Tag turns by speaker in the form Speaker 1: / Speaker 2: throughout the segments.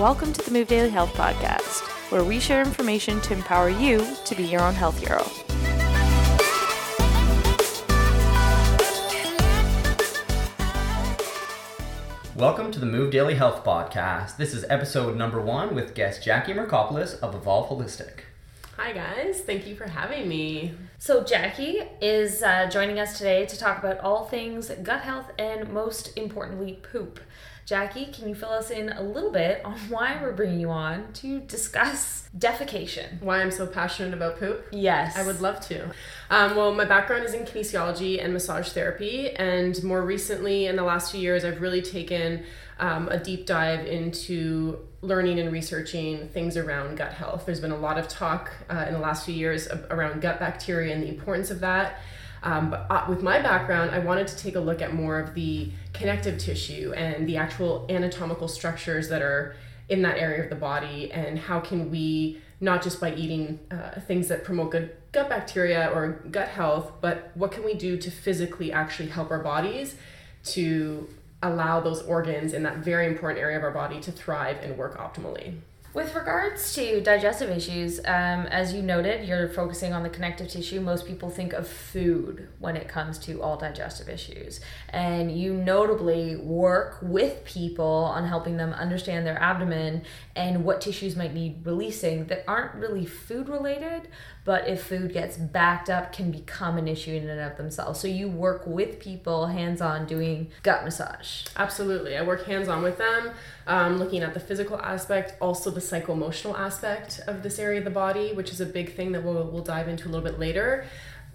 Speaker 1: Welcome to the Move Daily Health Podcast, where we share information to empower you to be your own health hero.
Speaker 2: Welcome to the Move Daily Health Podcast. This is episode number one with guest Jackie Merkopoulos of Evolve Holistic.
Speaker 3: Hi, guys. Thank you for having me.
Speaker 1: So, Jackie is uh, joining us today to talk about all things gut health and, most importantly, poop. Jackie, can you fill us in a little bit on why we're bringing you on to discuss defecation?
Speaker 3: Why I'm so passionate about poop?
Speaker 1: Yes.
Speaker 3: I would love to. Um, well, my background is in kinesiology and massage therapy, and more recently, in the last few years, I've really taken um, a deep dive into learning and researching things around gut health. There's been a lot of talk uh, in the last few years around gut bacteria and the importance of that. Um, but uh, with my background, I wanted to take a look at more of the connective tissue and the actual anatomical structures that are in that area of the body, and how can we not just by eating uh, things that promote good gut bacteria or gut health, but what can we do to physically actually help our bodies to allow those organs in that very important area of our body to thrive and work optimally.
Speaker 1: With regards to digestive issues, um, as you noted, you're focusing on the connective tissue. Most people think of food when it comes to all digestive issues. And you notably work with people on helping them understand their abdomen and what tissues might need releasing that aren't really food related, but if food gets backed up, can become an issue in and of themselves. So you work with people hands on doing gut massage.
Speaker 3: Absolutely. I work hands on with them, um, looking at the physical aspect, also the psycho emotional aspect of this area of the body, which is a big thing that we'll, we'll dive into a little bit later.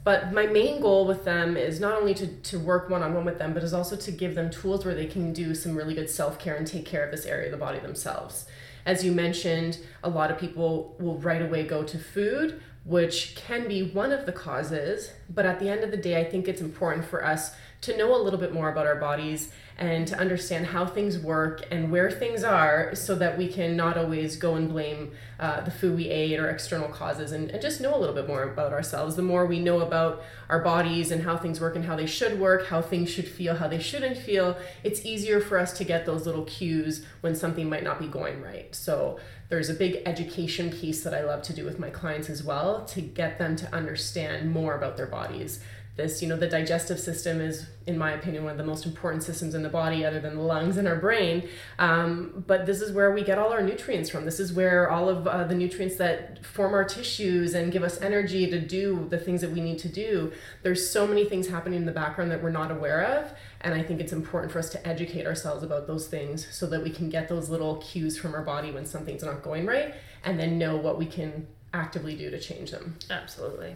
Speaker 3: But my main goal with them is not only to, to work one on one with them, but is also to give them tools where they can do some really good self care and take care of this area of the body themselves. As you mentioned, a lot of people will right away go to food, which can be one of the causes. But at the end of the day, I think it's important for us to know a little bit more about our bodies and to understand how things work and where things are so that we can not always go and blame uh, the food we ate or external causes and, and just know a little bit more about ourselves. The more we know about our bodies and how things work and how they should work, how things should feel, how they shouldn't feel, it's easier for us to get those little cues when something might not be going right. So there's a big education piece that I love to do with my clients as well to get them to understand more about their bodies this you know the digestive system is in my opinion one of the most important systems in the body other than the lungs and our brain. Um, but this is where we get all our nutrients from. This is where all of uh, the nutrients that form our tissues and give us energy to do the things that we need to do. There's so many things happening in the background that we're not aware of and i think it's important for us to educate ourselves about those things so that we can get those little cues from our body when something's not going right and then know what we can actively do to change them.
Speaker 1: Absolutely.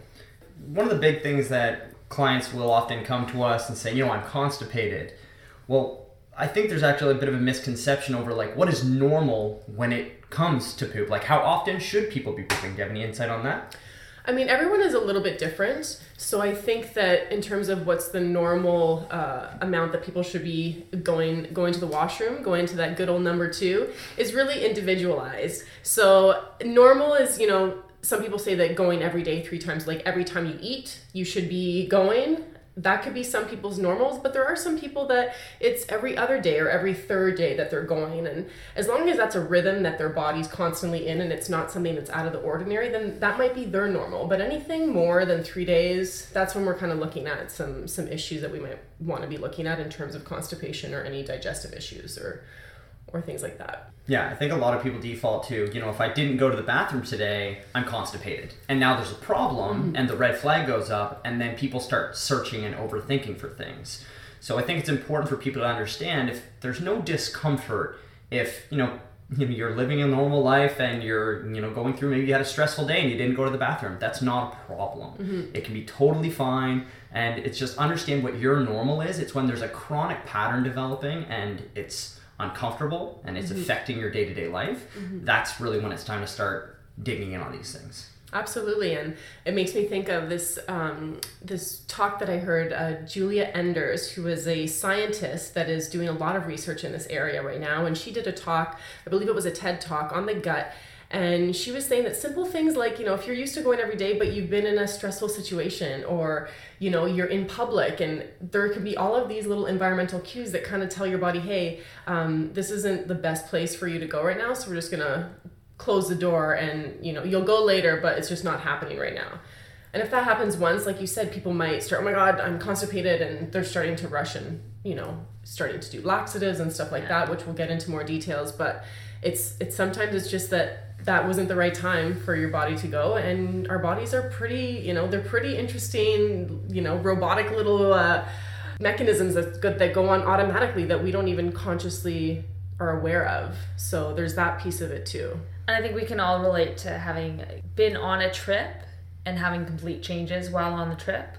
Speaker 2: One of the big things that clients will often come to us and say, you know, I'm constipated. Well, I think there's actually a bit of a misconception over like what is normal when it comes to poop. Like, how often should people be pooping? Do you have any insight on that?
Speaker 3: I mean, everyone is a little bit different. So I think that in terms of what's the normal uh, amount that people should be going going to the washroom, going to that good old number two, is really individualized. So normal is you know some people say that going every day three times like every time you eat you should be going. That could be some people's normals but there are some people that it's every other day or every third day that they're going. And as long as that's a rhythm that their body's constantly in and it's not something that's out of the ordinary then that might be their normal. But anything more than three days that's when we're kind of looking at some some issues that we might want to be looking at in terms of constipation or any digestive issues or or things like that.
Speaker 2: Yeah, I think a lot of people default to, you know, if I didn't go to the bathroom today, I'm constipated. And now there's a problem mm-hmm. and the red flag goes up and then people start searching and overthinking for things. So I think it's important for people to understand if there's no discomfort if, you know, you know, you're living a normal life and you're, you know, going through maybe you had a stressful day and you didn't go to the bathroom. That's not a problem. Mm-hmm. It can be totally fine. And it's just understand what your normal is. It's when there's a chronic pattern developing and it's uncomfortable and it's mm-hmm. affecting your day-to-day life mm-hmm. that's really when it's time to start digging in on these things
Speaker 3: absolutely and it makes me think of this um, this talk that i heard uh, Giulia Enders who is a scientist that is doing a lot of research in this area right now and she did a talk i believe it was a ted talk on the gut And she was saying that simple things like, you know, if you're used to going every day, but you've been in a stressful situation or, you know, you're in public and there could be all of these little environmental cues that kind of tell your body, hey, um, this isn't the best place for you to go right now. So we're just going to close the door and, you know, you'll go later, but it's just not happening right now. And if that happens once, like you said, people might start, oh my God, I'm constipated, and they're starting to rush and, you know, starting to do laxatives and stuff like that, which we'll get into more details. But it's it's sometimes it's just that that wasn't the right time for your body to go. And our bodies are pretty you know they're pretty interesting you know robotic little uh, mechanisms that that go on automatically that we don't even consciously are aware of. So there's that piece of it too.
Speaker 1: And i think we can all relate to having been on a trip and having complete changes while on the trip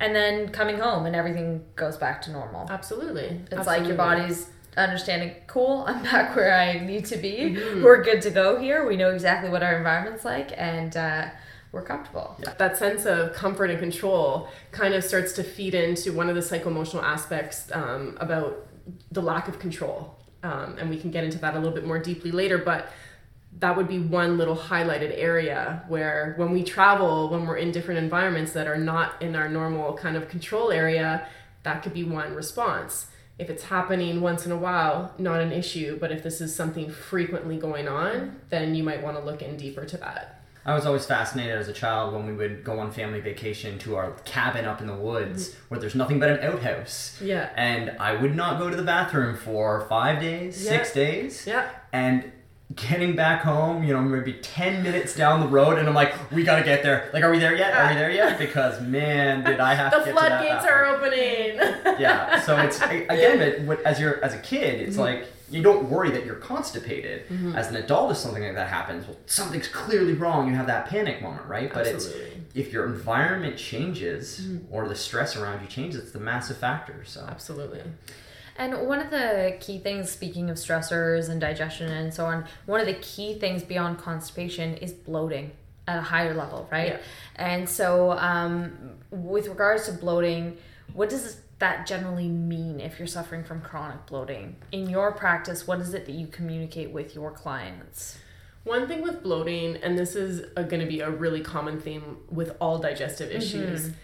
Speaker 1: and then coming home and everything goes back to normal.
Speaker 3: Absolutely.
Speaker 1: It's
Speaker 3: absolutely.
Speaker 1: like your body's understanding cool i'm back where i need to be. Mm-hmm. we're good to go here. We know exactly what our environment's like and uh, we're comfortable.
Speaker 3: Yeah. that sense of comfort and control kind of starts to feed into one of the psycho-emotional aspects um, about the lack of control. Um, and we can get into that a little bit more deeply later but that would be one little highlighted area where when we travel when we're in different environments that are not in our normal kind of control area that could be one response if it's happening once in a while, not an issue. But if this is something frequently going on, then you might want to look in deeper to that.
Speaker 2: I was always fascinated as a child when we would go on family vacation to our cabin up in the woods mm-hmm. where there's nothing but an outhouse.
Speaker 3: Yeah.
Speaker 2: And I would not go to the bathroom for five days, yeah. six days.
Speaker 3: Yeah.
Speaker 2: And getting back home, you know, maybe 10 minutes down the road, and I'm like, we gotta get there. Like, are we there yet? Are we there yet? Because, man, did I have
Speaker 3: the
Speaker 2: to get
Speaker 3: floodgates are opening.
Speaker 2: yeah, so it's, again, it, as, you're, as a kid, it's mm-hmm. like, you don't worry that you're constipated. Mm-hmm. As an adult, if something like that happens, well, something's clearly wrong. You have that panic moment, right? But Absolutely. it's if your environment changes mm-hmm. or the stress around you changes, it's the massive factor. So
Speaker 3: absolutely.
Speaker 1: And one of the key things, speaking of stressors and digestion and so on, one of the key things beyond constipation is bloating at a higher level, right? Yeah. And so, um, with regards to bloating, what does that generally mean if you're suffering from chronic bloating? In your practice, what is it that you communicate with your clients?
Speaker 3: One thing with bloating, and this is going to be a really common theme with all digestive issues, mm-hmm.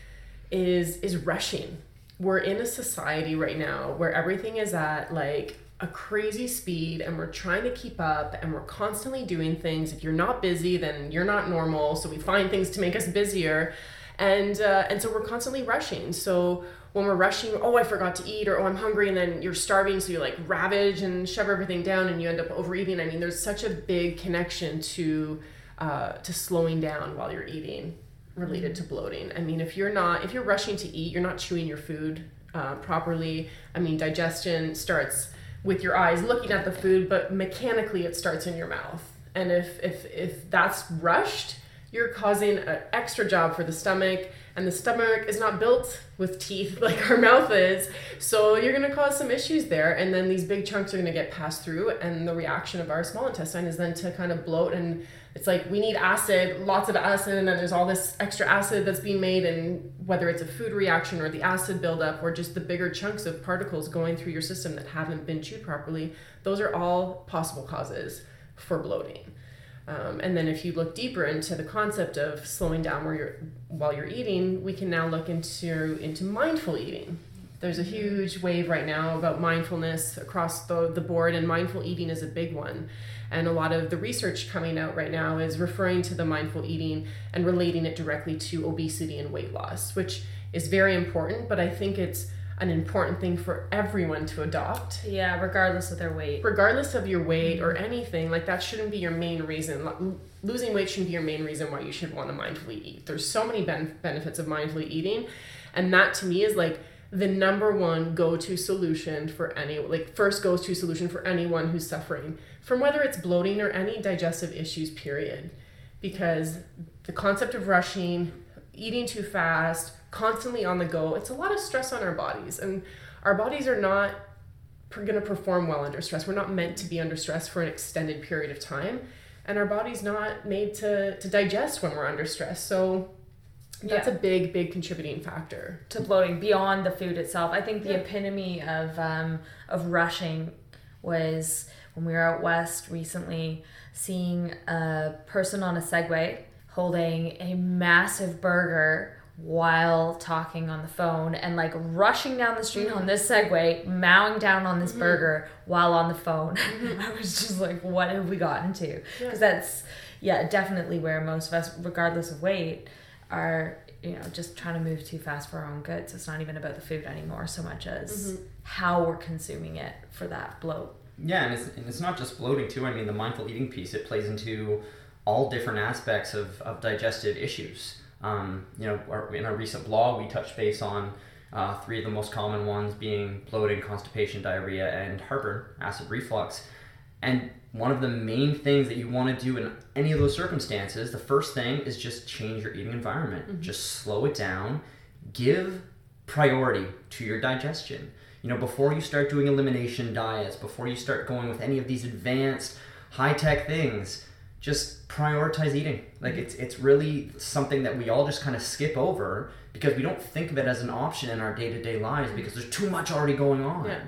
Speaker 3: is is rushing we're in a society right now where everything is at like a crazy speed and we're trying to keep up and we're constantly doing things. If you're not busy then you're not normal. So we find things to make us busier. And uh, and so we're constantly rushing. So when we're rushing oh i forgot to eat or oh i'm hungry and then you're starving so you like ravage and shove everything down and you end up overeating. I mean there's such a big connection to uh, to slowing down while you're eating related to bloating. I mean, if you're not, if you're rushing to eat, you're not chewing your food uh, properly. I mean, digestion starts with your eyes looking at the food, but mechanically it starts in your mouth. And if if if that's rushed, you're causing an extra job for the stomach and the stomach is not built with teeth like our mouth is. So you're going to cause some issues there and then these big chunks are going to get passed through and the reaction of our small intestine is then to kind of bloat and it's like we need acid lots of acid and then there's all this extra acid that's being made and whether it's a food reaction or the acid buildup or just the bigger chunks of particles going through your system that haven't been chewed properly those are all possible causes for bloating um, and then if you look deeper into the concept of slowing down where you're, while you're eating, we can now look into, into mindful eating. There's a huge wave right now about mindfulness across the, the board, and mindful eating is a big one. And a lot of the research coming out right now is referring to the mindful eating and relating it directly to obesity and weight loss, which is very important, but I think it's an important thing for everyone to adopt.
Speaker 1: Yeah, regardless of their weight.
Speaker 3: Regardless of your weight or anything, like that shouldn't be your main reason. Losing weight shouldn't be your main reason why you should want to mindfully eat. There's so many ben- benefits of mindfully eating, and that to me is like the number one go-to solution for any like first go-to solution for anyone who's suffering from whether it's bloating or any digestive issues period because the concept of rushing eating too fast constantly on the go, it's a lot of stress on our bodies. And our bodies are not going to perform well under stress. We're not meant to be under stress for an extended period of time. And our body's not made to, to digest when we're under stress. So that's yeah. a big, big contributing factor
Speaker 1: to bloating beyond the food itself. I think the yeah. epitome of um, of rushing was when we were out west recently, seeing a person on a Segway holding a massive burger while talking on the phone and like rushing down the street on mm-hmm. this Segway, mowing down on this mm-hmm. burger while on the phone. Mm-hmm. I was just like, what have we gotten to? Because that's, yeah, definitely where most of us, regardless of weight, are you know just trying to move too fast for our own goods it's not even about the food anymore so much as how we're consuming it for that bloat
Speaker 2: Yeah, and it's, and it's not just bloating too. I mean, the mindful eating piece it plays into all different aspects of, of digestive issues. Um, you know, our, in our recent blog, we touched base on uh, three of the most common ones being bloating, constipation, diarrhea, and heartburn, acid reflux. And one of the main things that you want to do in any of those circumstances, the first thing is just change your eating environment. Just slow it down. Give priority to your digestion. You know, before you start doing elimination diets, before you start going with any of these advanced high tech things, just prioritize eating. Like mm-hmm. it's it's really something that we all just kind of skip over because we don't think of it as an option in our day to day lives because there's too much already going on.
Speaker 3: Yeah.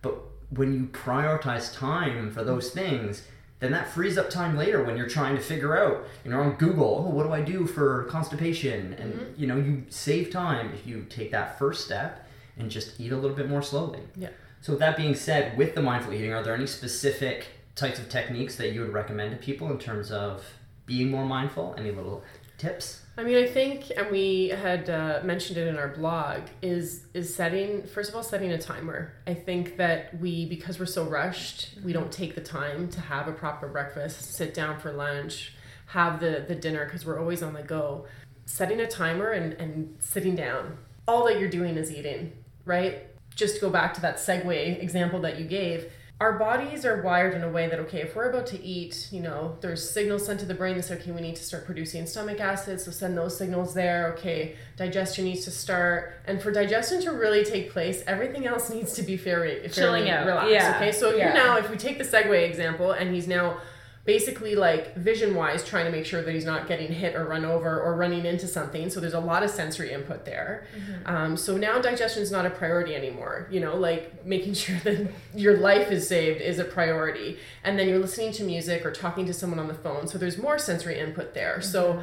Speaker 2: But when you prioritize time for those things, then that frees up time later when you're trying to figure out, you know, on Google, oh, what do I do for constipation? And mm-hmm. you know, you save time if you take that first step and just eat a little bit more slowly.
Speaker 3: Yeah.
Speaker 2: So with that being said, with the mindful eating, are there any specific types of techniques that you would recommend to people in terms of being more mindful? Any little tips?
Speaker 3: I mean, I think, and we had uh, mentioned it in our blog, is is setting first of all setting a timer. I think that we, because we're so rushed, we don't take the time to have a proper breakfast, sit down for lunch, have the the dinner because we're always on the go. Setting a timer and and sitting down, all that you're doing is eating, right? Just go back to that Segway example that you gave our bodies are wired in a way that okay if we're about to eat you know there's signals sent to the brain that say okay we need to start producing stomach acid so send those signals there okay digestion needs to start. And for digestion to really take place everything else needs to be fairly, fairly
Speaker 1: Chilling out,
Speaker 3: relaxed
Speaker 1: yeah,
Speaker 3: okay? So
Speaker 1: yeah.
Speaker 3: you now if we take the Segway example and he's now basically like vision wise trying to make sure that he's not getting hit or run over or running into something. So there's a lot of sensory input there. Um, so now digestion is not a priority anymore you know like making sure that your life is saved is a priority. And then you're listening to music or talking to someone on the phone. So there's more sensory input there. So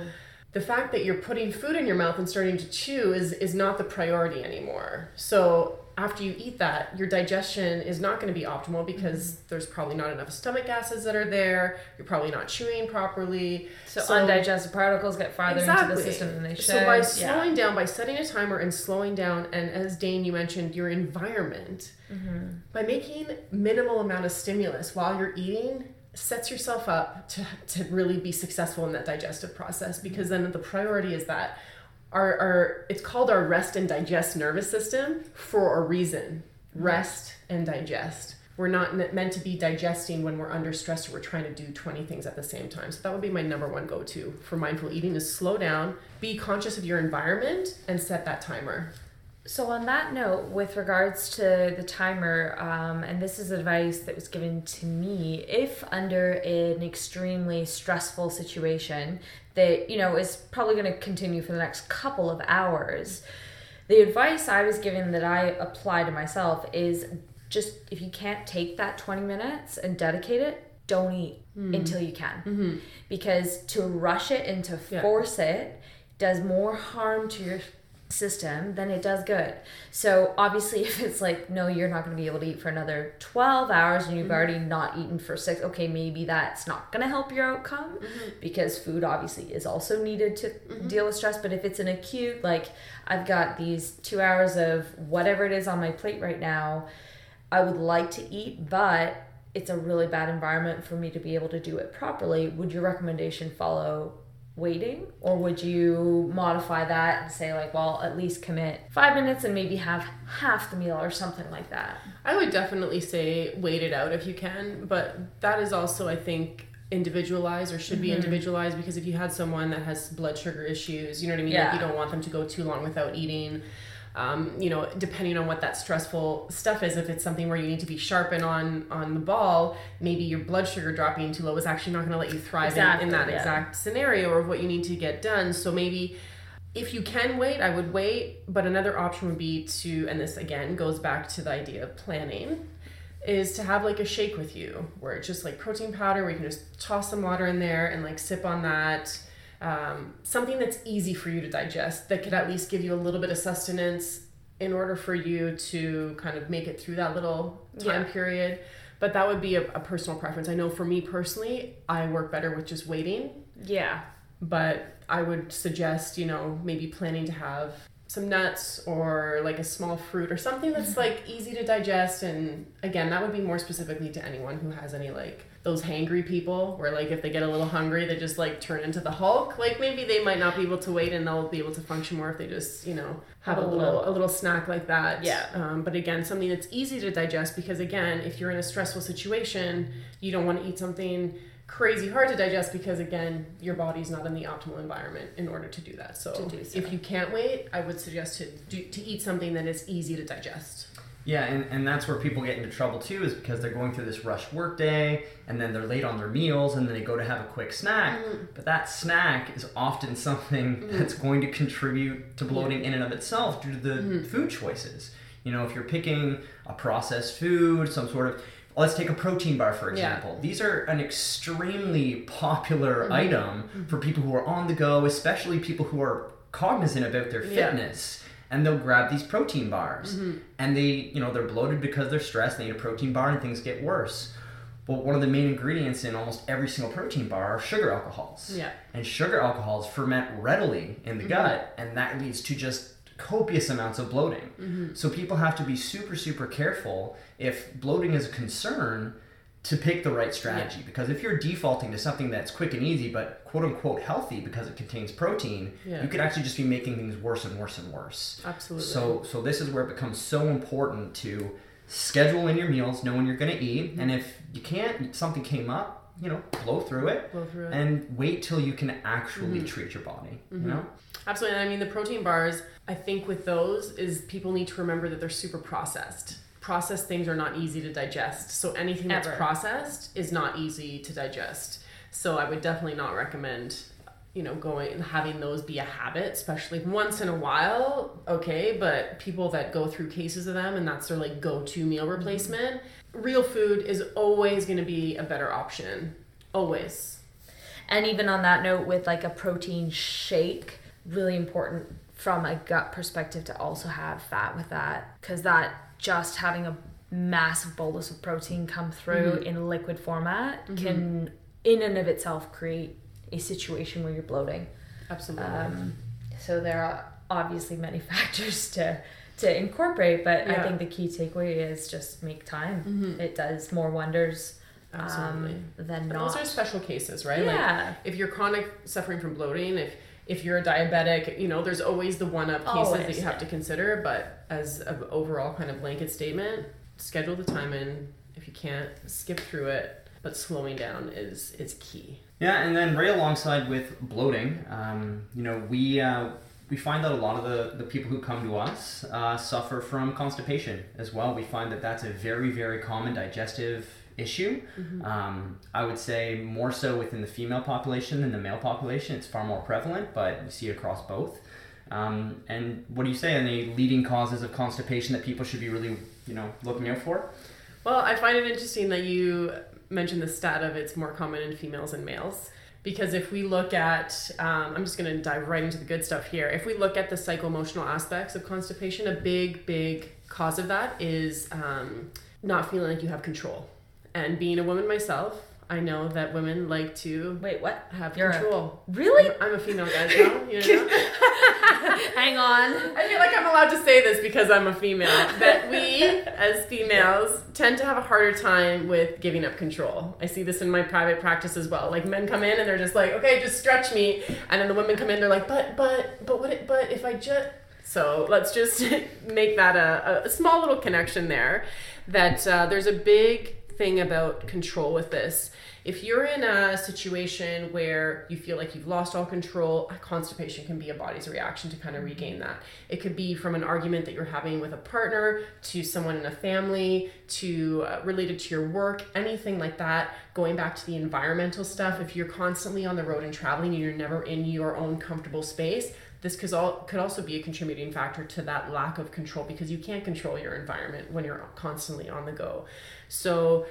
Speaker 3: the fact that you're putting food in your mouth and starting to chew is is not the priority anymore. So after you eat that your digestion is not going to be optimal because there's probably not enough stomach acids that are there. You're probably not chewing properly.
Speaker 1: So, undigested particles get farther into the system than they should.
Speaker 3: so by
Speaker 1: Yeah.
Speaker 3: slowing down by setting a timer and slowing down and as dane you mentioned your environment
Speaker 1: Mm-hmm.
Speaker 3: by making minimal amount of stimulus while you're eating sets yourself up to, to really be successful in that digestive process because then the priority is that our, our it's called our rest and digest nervous system for a reason. Rest and digest. We're not meant to be digesting when we're under stress or we're trying to do 20 things at the same time. So that would be my number one go-to for mindful eating is slow down be conscious of your environment and set that timer.
Speaker 1: So, on that note, with regards to the timer, um, and this is advice that was given to me, if under an extremely stressful situation that, you know, is probably going to continue for the next couple of hours, the advice I was given that I apply to myself is just if you can't take that 20 minutes and dedicate it, don't eat hmm. until you can. Mm-hmm. Because to rush it and to
Speaker 3: Yeah.
Speaker 1: force it does more harm to your system then it does good. So obviously if it's like no you're not going to be able to eat for another 12 hours and you've mm-hmm. already not eaten for 6 okay maybe that's not going to help your outcome mm-hmm. because food obviously is also needed to mm-hmm. deal with stress. But if it's an acute like I've got these 2 hours of whatever it is on my plate right now I would like to eat but it's a really bad environment for me to be able to do it properly would your recommendation follow waiting or would you modify that and say like well at least commit five minutes and maybe have half the meal or something like that
Speaker 3: I would definitely say wait it out if you can, but that is also, I think, individualized or should be
Speaker 1: Mm-hmm.
Speaker 3: individualized because if you had someone that has blood sugar issues, you know what I mean? Like
Speaker 1: Yeah.
Speaker 3: you don't want them to go too long without eating. Um, you know, depending on what that stressful stuff is, if it's something where you need to be sharp and on on the ball, maybe your blood sugar dropping too low is actually not going to let you thrive in, in that
Speaker 1: yeah.
Speaker 3: exact scenario or what you need to get done. So maybe if you can wait, I would wait. But another option would be to, and this again goes back to the idea of planning. is to have like a shake with you where it's just like protein powder where you can just toss some water in there and like sip on that um, something that's easy for you to digest that could at least give you a little bit of sustenance in order for you to kind of make it through that little time
Speaker 1: Yeah.
Speaker 3: period but that would be a, a personal preference i know for me personally i work better with just waiting
Speaker 1: Yeah.
Speaker 3: but I would suggest, you know, maybe planning to have some nuts or like a small fruit or something that's like easy to digest. And again, that would be more specifically to anyone who has any like those hangry people where like if they get a little hungry, they just like turn into the Hulk. Like maybe they might not be able to wait and they'll be able to function more if they just, you know, have a
Speaker 1: A
Speaker 3: little
Speaker 1: little-
Speaker 3: a little snack like that.
Speaker 1: Yeah.
Speaker 3: Um, but again, something that's easy to digest because again, if you're in a stressful situation, you don't want to eat something crazy hard to digest because again your body's not in the optimal environment in order to do that so,
Speaker 1: To do so.
Speaker 3: if you can't wait i would suggest to do to eat something that is easy to digest
Speaker 2: Yeah, and, and that's where people get into trouble too, is because they're going through this rush work day and then they're late on their meals and then they go to have a quick snack. Mm. But that snack is often something mm. that's going to contribute to bloating in and of itself due to the mm. food choices. You know, if you're picking a processed food, some sort of let's take a protein bar for
Speaker 3: Yeah.
Speaker 2: example. These are an extremely popular mm-hmm. item mm-hmm. for people who are on the go, especially people who are cognizant about their
Speaker 3: Yeah.
Speaker 2: And they'll grab these protein bars. Mm-hmm. And they you know they're bloated because they're stressed they eat a protein bar and things get worse. But one of the main ingredients in almost every single protein bar are sugar alcohols.
Speaker 3: Yeah.
Speaker 2: and sugar alcohols ferment readily in the mm-hmm. gut and that leads to just copious amounts of bloating. Mm-hmm. So people have to be super super careful if bloating is a concern to pick the right strategy because if you're defaulting to something that's quick and easy but quote unquote healthy because it contains protein
Speaker 3: Yeah.
Speaker 2: you could actually just be making things worse and worse and worse
Speaker 3: absolutely
Speaker 2: so so this is where it becomes so important to schedule in your meals, know when you're going to eat, mm-hmm. and if you can't, something came up, you know, blow through it
Speaker 3: Blow through it.
Speaker 2: and wait till you can actually mm-hmm. treat your body. You mm-hmm. know,
Speaker 3: Absolutely. And I mean, the protein bars, I think with those is people need to remember that they're super processed. Processed things are not easy to digest. So anything that's processed is not easy to digest. So I would definitely not recommend, you know, going and having those be a habit, especially once in a while. Okay. But people that go through cases of them and that's their like go to meal replacement, real food is always going to be a better option. Always.
Speaker 1: And even on that note, with like a protein shake, really important from a gut perspective to also have fat with that, because that just having a massive bolus of protein come through in liquid format can, in and of itself, create a situation where you're bloating.
Speaker 3: Absolutely.
Speaker 1: Um, so there are obviously many factors to to incorporate, but I think the key takeaway is just make time. It does more wonders
Speaker 3: Absolutely.
Speaker 1: um, than not.
Speaker 3: those are special cases, right?
Speaker 1: Yeah.
Speaker 3: Like if you're chronic suffering from bloating, if if you're a diabetic, you know, there's always the one up cases that you have
Speaker 1: yeah.
Speaker 3: to consider. But as an overall kind of blanket statement, schedule the time in. If you can't, skip through it. But slowing down is is key.
Speaker 2: Yeah, and then right alongside with bloating, um, you know, we uh, we find that a lot of the, the people who come to us uh, suffer from constipation as well. We find that that's a very very common digestive issue. Um, I would say more so within the female population than the male population. It's far more prevalent, but you see it across both. Um, and what do you say? Any leading causes of constipation that people should be really, you know, looking out for?
Speaker 3: Well, I find it interesting that you mentioned the stat of it's more common in females and males. Because if we look at, um, I'm just going to dive right into the good stuff here. If we look at the psycho-emotional aspects of constipation, a big, big cause of that is um, not feeling like you have control. And being a woman myself, I know that women like to
Speaker 1: Wait, what?
Speaker 3: have
Speaker 1: You're a-
Speaker 3: control.
Speaker 1: Really?
Speaker 3: I'm a female, guys. No? You know?
Speaker 1: Hang on.
Speaker 3: I feel like I'm allowed to say this because I'm a female. That we, as females, tend to have a harder time with giving up control. I see this in my private practice as well. Like men come in and they're just like, okay, just stretch me, and then the women come in, they're like, but, but, but what? It, but if I just so let's just make that a, a small little connection there. That uh, there's a big thing about control with this. If you're in a situation where you feel like you've lost all control, constipation can be a body's reaction to kind of regain that. It could be from an argument that you're having with a partner, to someone in a family, to uh, related to your work, anything like that. Going back to the environmental stuff, if you're constantly on the road and traveling and you're never in your own comfortable space, this could, all, could also be a contributing factor to that lack of control because you can't control your environment when you're constantly on the go. So,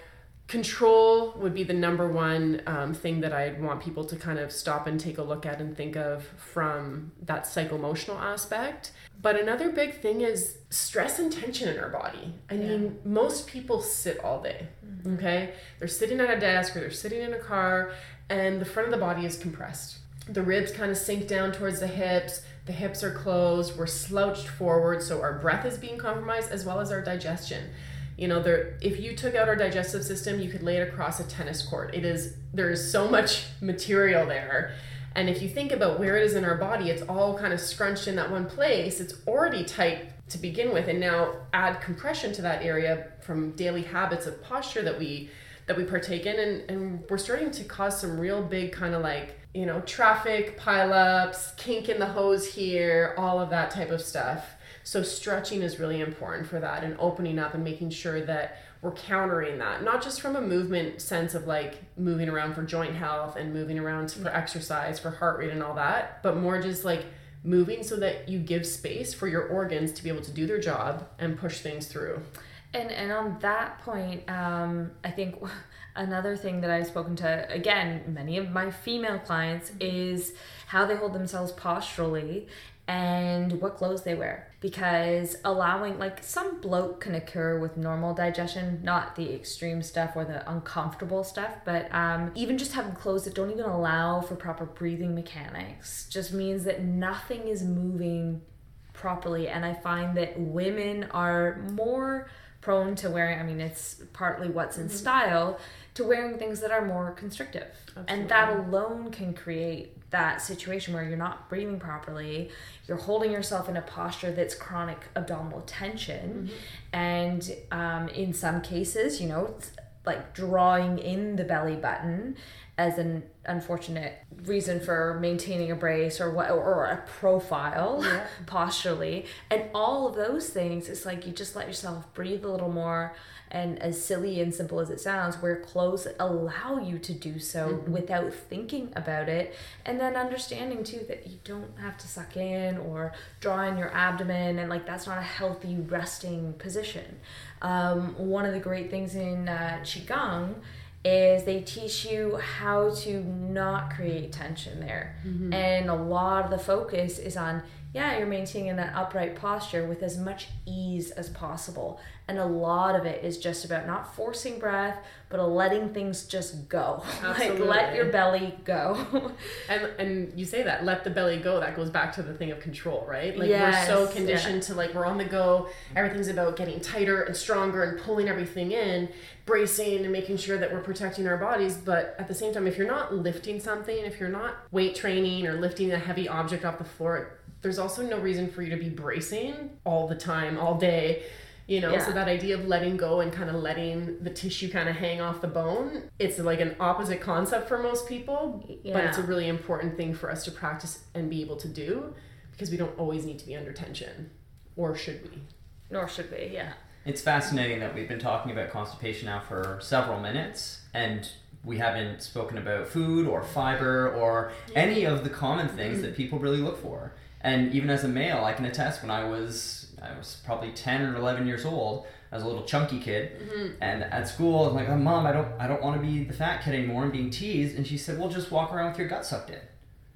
Speaker 3: control would be the number one um, thing that I'd want people to kind of stop and take a look at and think of from that psychoemotional aspect. But another big thing is stress and tension in our body. I yeah. mean, most people sit all day, mm-hmm. okay? They're sitting at a desk or they're sitting in a car, and the front of the body is compressed. The ribs kind of sink down towards the hips, the hips are closed, we're slouched forward, so our breath is being compromised as well as our digestion. You know there if you took out our digestive system you could lay it across a tennis court. It is there is so much material there. And if you think about where it is in our body it's all kind of scrunched in that one place. It's already tight to begin with and now add compression to that area from daily habits of posture that we that we partake in and, and we're starting to cause some real big kind of like you know traffic pileups kink in the hose here all of that type of stuff so stretching is really important for that and opening up and making sure that we're countering that, not just from a movement sense of like moving around for joint health and moving around for exercise, for heart rate and all that, but more just like moving so that you give space for your organs to be able to do their job and push things through.
Speaker 1: And and on that point, um, I think another thing that I've spoken to again many of my female clients is how they hold themselves posturally and what clothes they wear. Because allowing like some bloat can occur with normal digestion not the extreme stuff or the uncomfortable stuff but um, even just having clothes that don't even allow for proper breathing mechanics just means that nothing is moving properly. And i find that women are more prone to wearing i mean it's partly what's in mm-hmm. style to wearing things that are more constrictive Absolutely. and that alone can create that situation where you're not breathing properly, you're holding yourself in a posture that's chronic abdominal tension, mm-hmm. and um, in some cases, you know, like drawing in the belly button as an unfortunate reason for maintaining a brace or what or a profile yeah. posturally and all of those things it's like you just let yourself breathe a little more and as silly and simple as it sounds wear clothes allow you to do so mm-hmm. without thinking about it and then understanding too that you don't have to suck in or draw in your abdomen and like that's not a healthy resting position um, one of the great things in uh, qigong is they teach you how to not create tension there mm-hmm. and a lot of the focus is on yeah, you're maintaining that upright posture with as much ease as possible. And a lot of it is just about not forcing breath, but letting things just go. like let your belly go.
Speaker 3: and and you say that, let the belly go. That goes back to the thing of control, right? Like yes, we're so conditioned yeah. to like we're on the go. Everything's about getting tighter and stronger and pulling everything in, bracing and making sure that we're protecting our bodies. But at the same time, if you're not lifting something, if you're not weight training or lifting a heavy object off the floor, there's also no reason for you to be bracing all the time, all day. You know, yeah. so that idea of letting go and kind of letting the tissue kind of hang off the bone, it's like an opposite concept for most people, yeah. but it's a really important thing for us to practice and be able to do because we don't always need to be under tension. Or should we?
Speaker 1: Nor should we, yeah.
Speaker 2: It's fascinating that we've been talking about constipation now for several minutes and we haven't spoken about food or fiber or any of the common things mm-hmm. that people really look for. And even as a male, I can attest when I was I was probably ten or eleven years old. I was a little chunky kid, mm-hmm. and at school, I was like, oh, "Mom, I don't, I don't want to be the fat kid anymore." And being teased, and she said, "Well, just walk around with your gut sucked in."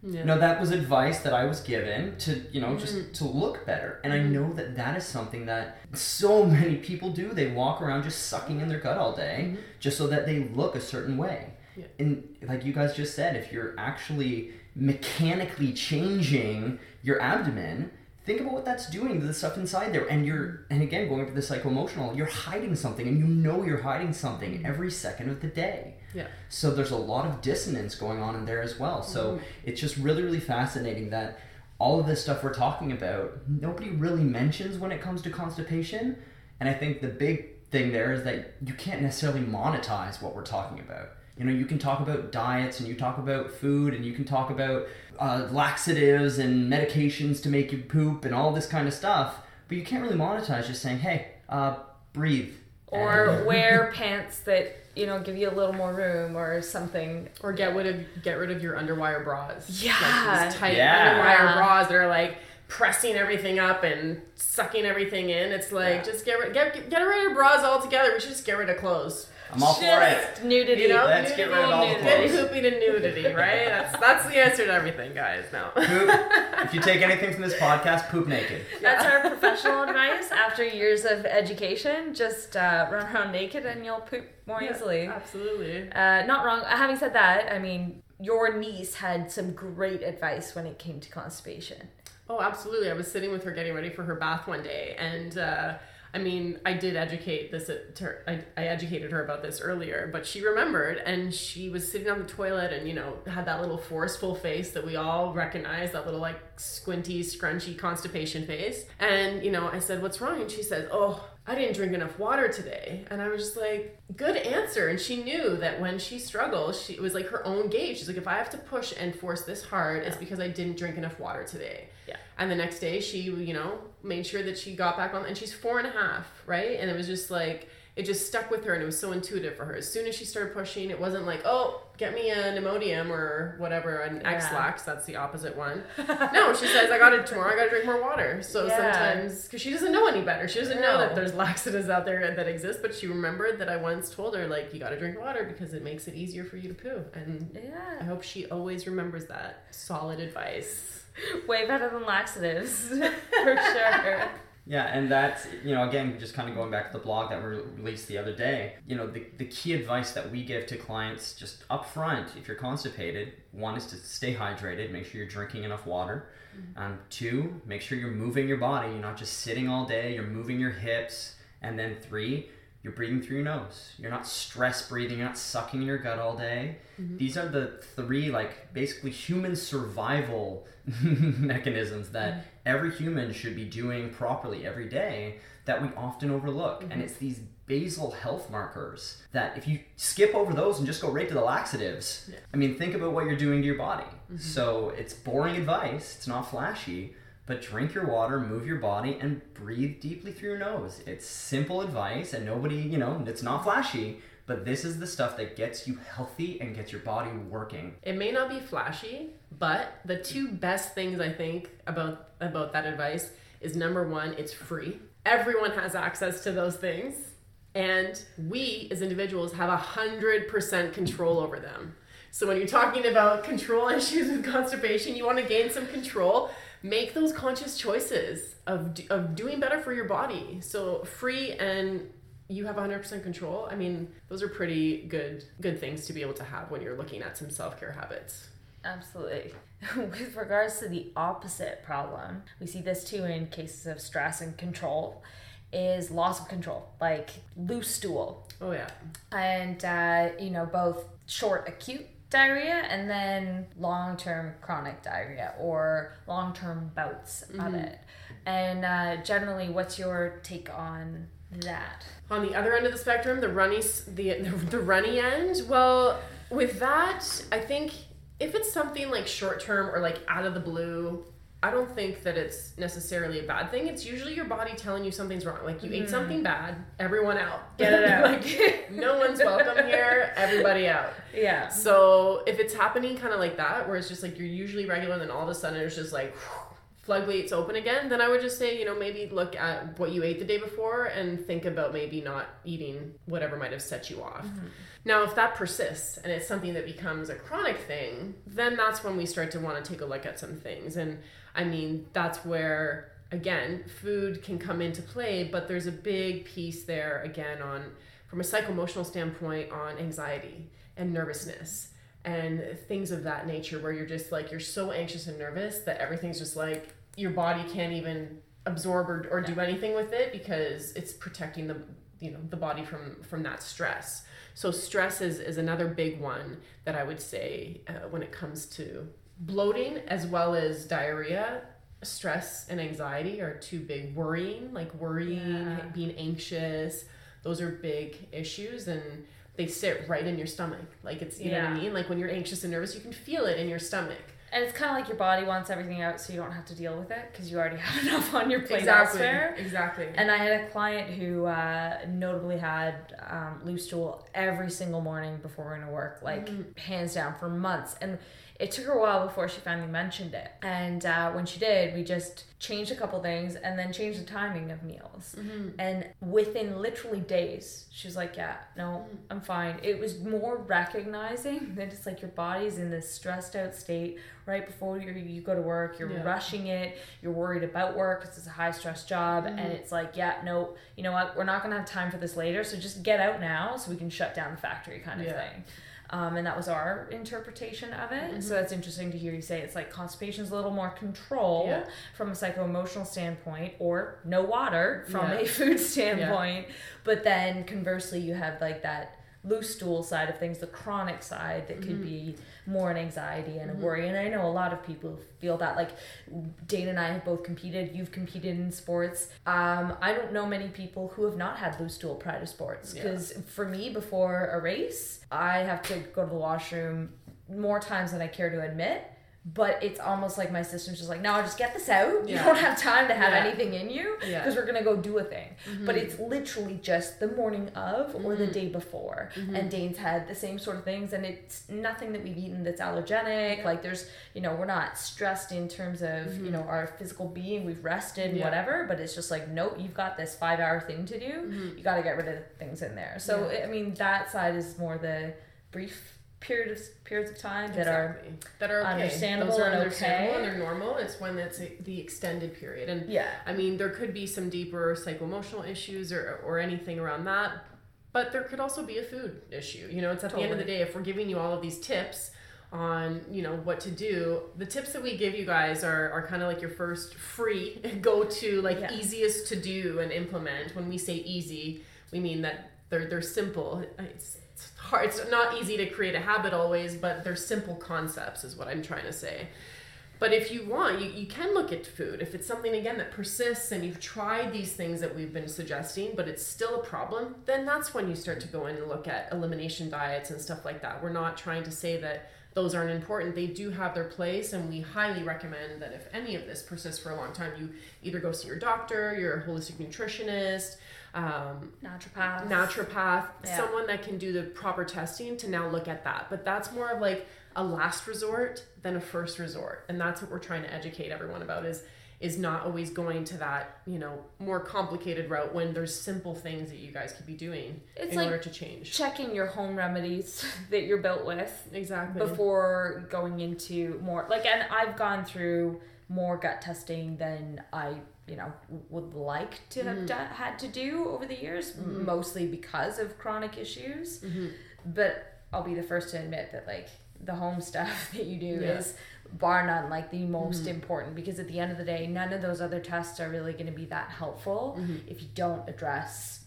Speaker 2: Yeah. You know, that was advice that I was given to, you know, mm-hmm. just to look better. And mm-hmm. I know that that is something that so many people do. They walk around just sucking in their gut all day, mm-hmm. just so that they look a certain way. Yeah. And like you guys just said, if you're actually mechanically changing your abdomen, think about what that's doing to the stuff inside there. And you're, and again, going to the psycho-emotional, you're hiding something, and you know you're hiding something mm-hmm. every second of the day.
Speaker 3: Yeah.
Speaker 2: So there's a lot of dissonance going on in there as well. So mm-hmm. it's just really, really fascinating that all of this stuff we're talking about, nobody really mentions when it comes to constipation. And I think the big thing there is that you can't necessarily monetize what we're talking about. You know, you can talk about diets and you talk about food and you can talk about uh, laxatives and medications to make you poop and all this kind of stuff, but you can't really monetize just saying, hey, uh, breathe.
Speaker 1: or wear pants that you know give you a little more room or something.
Speaker 3: Or get rid of get rid of your underwire bras.
Speaker 1: Yeah.
Speaker 3: Like these tight
Speaker 2: Yeah.
Speaker 3: underwire bras that are like pressing everything up and sucking everything in. It's like
Speaker 2: Yeah.
Speaker 3: just get rid get get rid of your bras altogether. We should just get rid of clothes.
Speaker 2: I'm all for it.
Speaker 1: Nudity.
Speaker 3: You know,
Speaker 2: Let's get rid of all the
Speaker 1: nudity.
Speaker 3: Get
Speaker 2: clothes.
Speaker 3: poopy to nudity, right? That's that's the answer to everything, guys. No.
Speaker 2: Poop. if you take anything from this podcast, poop naked.
Speaker 1: That's our professional advice after years of education. Just uh, run around naked and you'll poop more easily.
Speaker 3: Absolutely.
Speaker 1: Uh, not wrong. Having said that, I mean, your niece had some great advice when it came to constipation.
Speaker 3: Oh, absolutely. I was sitting with her getting ready for her bath one day, and uh, I mean, I did educate this. Uh, to her, I, I educated her about this earlier, but she remembered, and she was sitting on the toilet, and you know, had that little forceful face that we all recognize, that little like squinty, scrunchy constipation face. And you know, I said, "What's wrong?" And she says, "Oh." I didn't drink enough water today. And I was just like, good answer. And she knew that when she struggles, she it was like her own gauge. She's like, if I have to push and force this hard, it's because I didn't drink enough water today.
Speaker 1: Yeah.
Speaker 3: And the next day, she, you know, made sure that she got back on, and she's four and a half, right? And it was just like, it just stuck with her, and it was so intuitive for her. As soon as she started pushing, it wasn't like, oh, get me an Imodium or whatever, an
Speaker 1: Yeah.
Speaker 3: Ex-Lax, that's the opposite one. no, she says, I got it tomorrow, I got to drink more water. So
Speaker 1: Yeah.
Speaker 3: sometimes, because she doesn't know any better, she doesn't know that there's laxatives out there that exist, but she remembered that I once told her, like, you got to drink water because it makes it easier for you to poo. And
Speaker 1: yeah.
Speaker 3: I hope she always remembers that. Solid advice.
Speaker 1: Way better than laxatives, for sure.
Speaker 2: Yeah, and that's, you know, again, just kind of going back to the blog that we released the other day, you know, the, the key advice that we give to clients just up front, if you're constipated, one is to stay hydrated, make sure you're drinking enough water. Um, two, make sure you're moving your body, you're not just sitting all day, you're moving your hips. And then three, you're breathing through your nose. You're not stress breathing, you're not sucking in your gut all day. Mm-hmm. These are the three, like, basically human survival mechanisms that mm-hmm. every human should be doing properly every day that we often overlook. And mm-hmm. it's these basal health markers that if you skip over those and just go right to the laxatives, I mean, think about what you're doing to your body. So it's boring advice, it's not flashy. But drink your water, move your body, and breathe deeply through your nose. It's simple advice, and nobody, you know, it's not flashy, but this is the stuff that gets you healthy and gets your body working.
Speaker 3: It may not be flashy, but the two best things I think about about that advice is number one, it's free. Everyone has access to those things, and we as individuals have a hundred percent control over them. So when you're talking about control issues with constipation, you want to gain some control. Make those conscious choices of of doing better for your body. So free and you have 100% control. I mean, those are pretty good good things to be able to have when you're looking at some self-care habits.
Speaker 1: Absolutely. With regards to the opposite problem, we see this too in cases of stress and control, is loss of control, like loose stool.
Speaker 3: Oh yeah.
Speaker 1: And, uh, you know, both short acute diarrhea and then long term chronic diarrhea or long term bouts of it. And uh, generally, what's your take on that?
Speaker 3: On the other end of the spectrum, the runny s- the the runny end. Well, with that, I think if it's something like short term or like out of the blue, I don't think that it's necessarily a bad thing. It's usually your body telling you something's wrong. Like you ate mm-hmm. something bad, everyone out.
Speaker 1: Get it out.
Speaker 3: like no one's welcome here, everybody out.
Speaker 1: Yeah.
Speaker 3: So if it's happening kind of like that, where it's just like you're usually regular, and then all of a sudden it's just like floodgates open again, then I would just say, you know, maybe look at what you ate the day before and think about maybe not eating whatever might have set you off. Mm-hmm. Now, if that persists and it's something that becomes a chronic thing, then that's when we start to want to take a look at some things. And I mean, that's where again, food can come into play, but there's a big piece there again on from a psychoemotional standpoint on anxiety and nervousness and things of that nature where you're just like you're so anxious and nervous that everything's just like your body can't even absorb or, or do anything with it because it's protecting the you know the body from from that stress so stress is, is another big one that i would say uh, when it comes to bloating as well as diarrhea stress and anxiety are two big worrying like worrying
Speaker 1: Yeah.
Speaker 3: being anxious. Those are big issues and they sit right in your stomach. Like it's you know what i mean? Like when you're anxious and nervous you can feel it in your stomach
Speaker 1: And it's kind of like your body wants everything out so you don't have to deal with it because you already have enough on your plate
Speaker 3: exactly.
Speaker 1: elsewhere.
Speaker 3: Exactly.
Speaker 1: And I had a client who uh, notably had um, loose stool every single morning before going to work, like
Speaker 3: Mm-hmm.
Speaker 1: hands down for months. And it took her a while before she finally mentioned it. And uh, when she did, we just changed a couple things and then changed the timing of meals.
Speaker 3: Mm-hmm.
Speaker 1: And within literally days, she was like, Yeah, no,
Speaker 3: Mm.
Speaker 1: I'm fine. It was more recognizing that it's like your body's in this stressed out state right before you, you go to work. You're
Speaker 3: Yeah.
Speaker 1: rushing it. You're worried about work because it's a high stress job.
Speaker 3: Mm-hmm.
Speaker 1: And it's like, Yeah, no, you know what? We're not going to have time for this later. So just get out now so we can shut down the factory kind of
Speaker 3: Yeah.
Speaker 1: thing. Um, and that was our interpretation of it.
Speaker 3: Mm-hmm.
Speaker 1: So that's interesting to hear you say it's like constipation is a little more control
Speaker 3: Yeah.
Speaker 1: from a psycho emotional standpoint, or no water from
Speaker 3: Yeah.
Speaker 1: a food standpoint. But then conversely, you have like that loose stool side of things, the chronic side that could be more an anxiety and a worry. And I know a lot of people feel that. Like Dana and I have both competed. You've competed in sports. Um, I don't know many people who have not had loose stool prior to sports
Speaker 3: Yeah.
Speaker 1: because for me, before a race, I have to go to the washroom more times than I care to admit. But it's almost like my system's just like, no, just get this out. You don't have time to have
Speaker 3: Yeah.
Speaker 1: anything in you
Speaker 3: Yeah.
Speaker 1: because we're gonna go do a thing. But mm-hmm. it's literally just the morning of or the mm-hmm. day before. Mm-hmm. And Dane's had the same sort of things, and it's nothing that we've eaten that's allergenic. Like there's, you know, we're not stressed in terms of you know our physical being. We've rested,
Speaker 3: Yeah.
Speaker 1: whatever. But it's just like, nope, you've got this five hour thing to do. You got to get rid of things in there. So
Speaker 3: Yeah.
Speaker 1: I mean, that side is more the brief period of periods of time that are
Speaker 3: that are okay.
Speaker 1: understandable
Speaker 3: Those are
Speaker 1: and
Speaker 3: understandable
Speaker 1: okay.
Speaker 3: and they're normal. It's when it's a, the extended period. And
Speaker 1: Yeah.
Speaker 3: I mean, there could be some deeper psycho-emotional issues or, or anything around that, but there could also be a food issue. You know, it's at the end of the day, if we're giving you all of these tips on, you know, what to do, the tips that we give you guys are, are kind of like your first free go-to, like
Speaker 1: Yeah.
Speaker 3: easiest to do and implement. When we say easy, we mean that they're, they're simple. It's, it's hard. It's not easy to create a habit always, but they're simple concepts is what I'm trying to say. But if you want, you, you can look at food. If it's something, again, that persists and you've tried these things that we've been suggesting, but it's still a problem, then that's when you start to go in and look at elimination diets and stuff like that. We're not trying to say that those aren't important. They do have their place, and we highly recommend that if any of this persists for a long time, you either go see your doctor, your holistic nutritionist, um,
Speaker 1: naturopath.
Speaker 3: naturopath,
Speaker 1: Yeah.
Speaker 3: someone that can do the proper testing to now look at that. But that's more of like a last resort than a first resort. And that's what we're trying to educate everyone about is is not always going to that, you know, more complicated route when there's simple things that you guys could be doing
Speaker 1: It's
Speaker 3: in
Speaker 1: like
Speaker 3: order to change.
Speaker 1: checking your home remedies that you're built with
Speaker 3: Exactly.
Speaker 1: before going into more like and I've gone through more gut testing than I you know would like to have mm-hmm. done, had to do over the years mm-hmm. mostly because of chronic issues mm-hmm. but I'll be the first to admit that like the home stuff that you do
Speaker 3: Yeah.
Speaker 1: is bar none like the most important because at the end of the day none of those other tests are really going to be that helpful if you don't address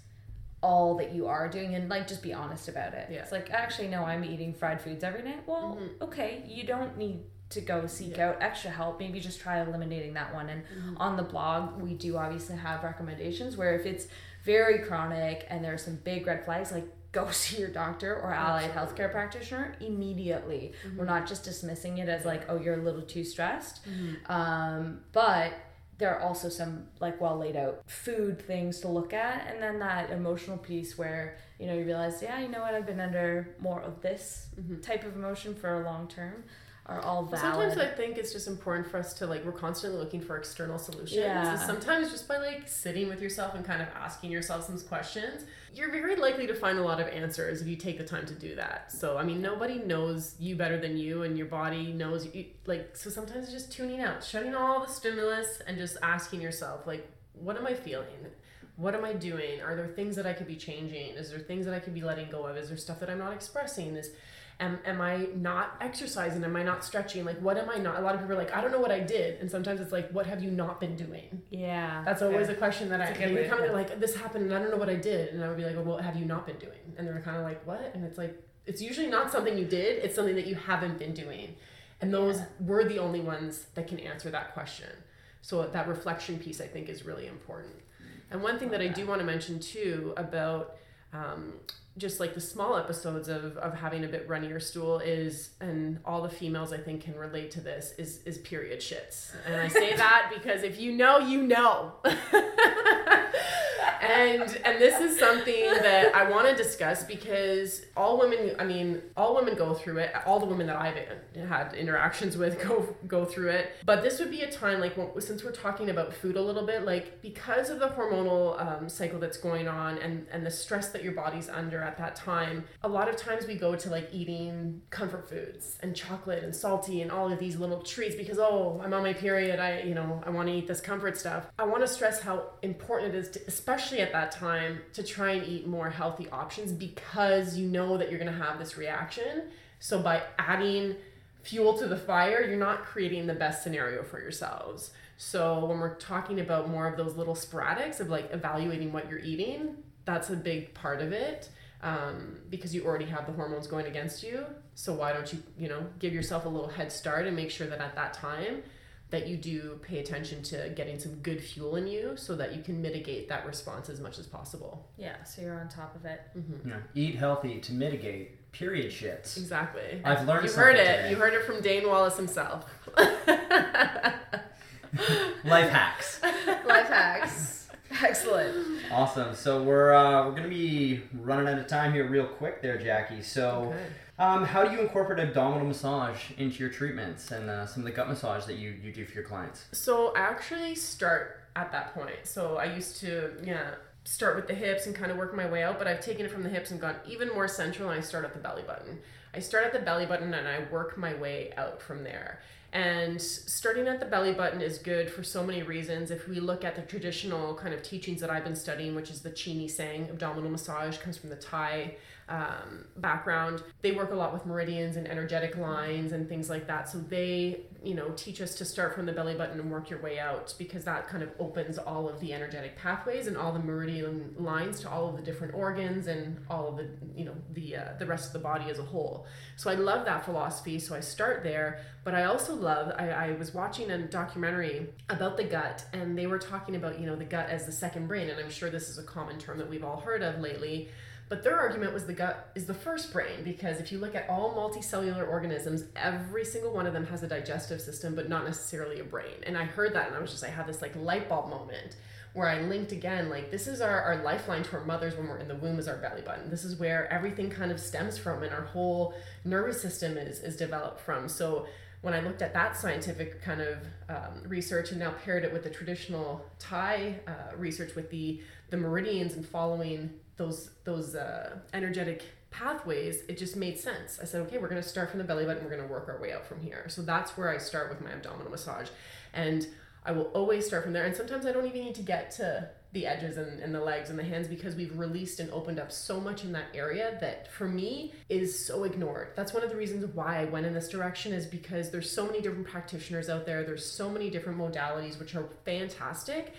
Speaker 1: all that you are doing and like just be honest about it.
Speaker 3: Yeah.
Speaker 1: It's like actually no, I'm eating fried foods every night. Well, okay, you don't need to go seek out extra help. Maybe just try eliminating that one. And mm-hmm. on the blog, we do obviously have recommendations where if it's very chronic and there are some big red flags, like go see your doctor or allied healthcare practitioner immediately. Mm-hmm. We're not just dismissing it as like, oh, you're a little too stressed. Mm-hmm. Um, but there are also some like well laid out food things to look at. And then that emotional piece where you know you realize yeah you know what? I've been under more of this type of emotion for a long term are all valid
Speaker 3: Sometimes I think it's just important for us to like we're constantly looking for external solutions.
Speaker 1: Yeah.
Speaker 3: And sometimes just by like sitting with yourself and kind of asking yourself some questions, you're very likely to find a lot of answers if you take the time to do that. So I mean, nobody knows you better than you, and your body knows you. Like so, sometimes just tuning out, shutting all the stimulus, and just asking yourself like, what am I feeling? What am I doing? Are there things that I could be changing? Is there things that I could be letting go of? Is there stuff that I'm not expressing? Is am, am I not exercising? Am I not stretching? Like, what am I not? A lot of people are like, I don't know what I did. And sometimes it's like, what have you not been doing?
Speaker 1: yeah
Speaker 3: That's always
Speaker 1: fair.
Speaker 3: a question that I
Speaker 1: That's good
Speaker 3: they come
Speaker 1: put
Speaker 3: like, this happened and I don't know what I did. And I would be like, well, what have you not been doing? And they're kind of like, what? And it's like, it's usually not something you did, it's something that you haven't been doing. And those
Speaker 1: Yeah.
Speaker 3: we're the only ones that can answer that question. So that reflection piece, I think, is really important. And one thing that I do want to mention too about um, just like the small episodes of, of having a bit runnier stool is and all the females i think can relate to this is is period shits. And i say that because if you know you know. And and this is something that i want to discuss because all women i mean all women go through it all the women that i've had interactions with go go through it. But this would be a time like since we're talking about food a little bit like because of the hormonal um, cycle that's going on and and the stress that your body's under at that time a lot of times we go to like eating comfort foods and chocolate and salty and all of these little treats because oh i'm on my period. I you know i want to eat this comfort stuff. I want to stress how important it is to, especially at that time to try and eat more healthy options because you know that you're going to have this reaction. So by adding fuel to the fire you're not creating the best scenario for yourselves. So when we're talking about more of those little sporadics of like evaluating what you're eating that's a big part of it um, because you already have the hormones going against you. So why don't you, you know, give yourself a little head start and make sure that at that time that you do pay attention to getting some good fuel in you so that you can mitigate that response as much as possible.
Speaker 1: Yeah, so you're on top of it.
Speaker 2: Mm-hmm. Yeah. Eat healthy to mitigate period shits.
Speaker 3: Exactly.
Speaker 2: I've learned
Speaker 3: you heard it.
Speaker 2: Today.
Speaker 3: You heard it from Dane Wallace himself.
Speaker 2: Life hacks.
Speaker 1: Life hacks. Excellent.
Speaker 2: Awesome. So we're uh, we're gonna be running out of time here real quick there, Jackie. So. Okay. Um, how do you incorporate abdominal massage into your treatments and uh, some of the gut massage that you, you do for your clients?
Speaker 3: So I actually start at that point. So I used to, yeah, start with the hips and kind of work my way out, but I've taken it from the hips and gone even more central and I start at the belly button. I start at the belly button and I work my way out from there. And starting at the belly button is good for so many reasons. If we look at the traditional kind of teachings that I've been studying, which is the Chi Nei Tsang abdominal massage, comes from the Thai um, background. They work a lot with meridians and energetic lines and things like that. So they, you know, teach us to start from the belly button and work your way out because that kind of opens all of the energetic pathways and all the meridian lines to all of the different organs and all of the, you know, the uh, the rest of the body as a whole. So I love that philosophy. So I start there, but I also love. I, I was watching a documentary about the gut, and they were talking about you know the gut as the second brain, and I'm sure this is a common term that we've all heard of lately but their argument was the gut is the first brain because if you look at all multicellular organisms, every single one of them has a digestive system, but not necessarily a brain. And I heard that and I was just, I had this like light bulb moment where I linked again, like this is our, our lifeline to our mothers when we're in the womb is our belly button. This is where everything kind of stems from and our whole nervous system is, is developed from. So when I looked at that scientific kind of um, research and now paired it with the traditional Thai uh, research with the the meridians and following those those uh, energetic pathways, it just made sense. I said, okay, we're to start from the belly button. We're to work our way out from here. So that's where I start with my abdominal massage, and I will always start from there. And sometimes I don't even need to get to the edges and, and the legs and the hands because we've released and opened up so much in that area that for me is so ignored. That's one of the reasons why I went in this direction is because there's so many different practitioners out there. There's so many different modalities which are fantastic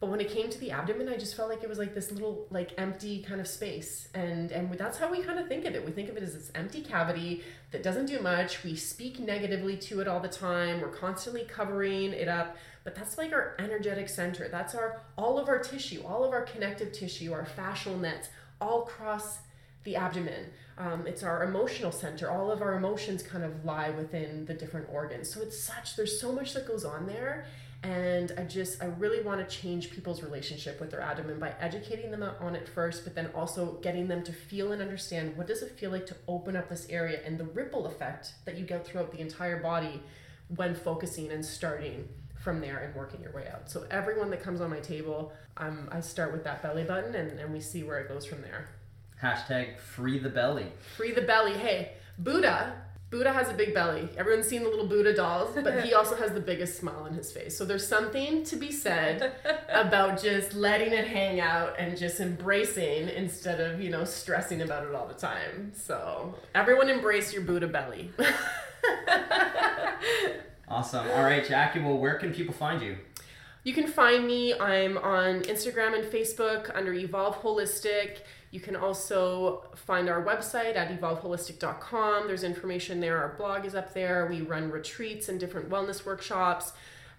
Speaker 3: but when it came to the abdomen, I just felt like it was like this little like empty kind of space. And and that's how we kind of think of it. We think of it as this empty cavity that doesn't do much. We speak negatively to it all the time. We're constantly covering it up. But that's like our energetic center. That's our all of our tissue, all of our connective tissue, our fascial nets, all cross the abdomen. Um, it's our emotional center. All of our emotions kind of lie within the different organs. So it's such, there's so much that goes on there and i just i really want to change people's relationship with their abdomen by educating them on it first but then also getting them to feel and understand what does it feel like to open up this area and the ripple effect that you get throughout the entire body when focusing and starting from there and working your way out. So everyone that comes on my table um, i start with that belly button and, and we see where it goes from there.
Speaker 2: Hashtag free the belly.
Speaker 3: Free the belly. Hey buddha Buddha has a big belly. Everyone's seen the little Buddha dolls, but he also has the biggest smile on his face. So there's something to be said about just letting it hang out and just embracing instead of, you know, stressing about it all the time. So everyone embrace your Buddha belly.
Speaker 2: awesome. All right, Jackie, well, where can people find you?
Speaker 3: You can find me. I'm on Instagram and Facebook under Evolve Holistic. You can also find our website at evolveholistic.com. There's information there. Our blog is up there. We run retreats and different wellness workshops.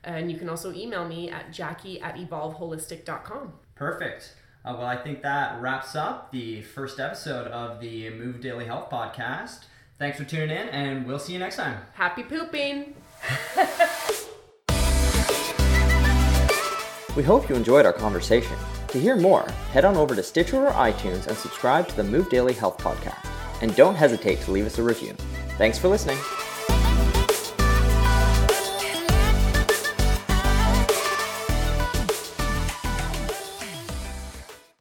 Speaker 3: And you can also email me at jackie at evolveholistic.com.
Speaker 2: Perfect. Uh, well, I think that wraps up the first episode of the Move Daily Health podcast. Thanks for tuning in, and we'll see you next time.
Speaker 3: Happy pooping.
Speaker 4: We hope you enjoyed our conversation. To hear more, head on over to Stitcher or iTunes and subscribe to the Move Daily Health Podcast. And don't hesitate to leave us a review. Thanks for listening.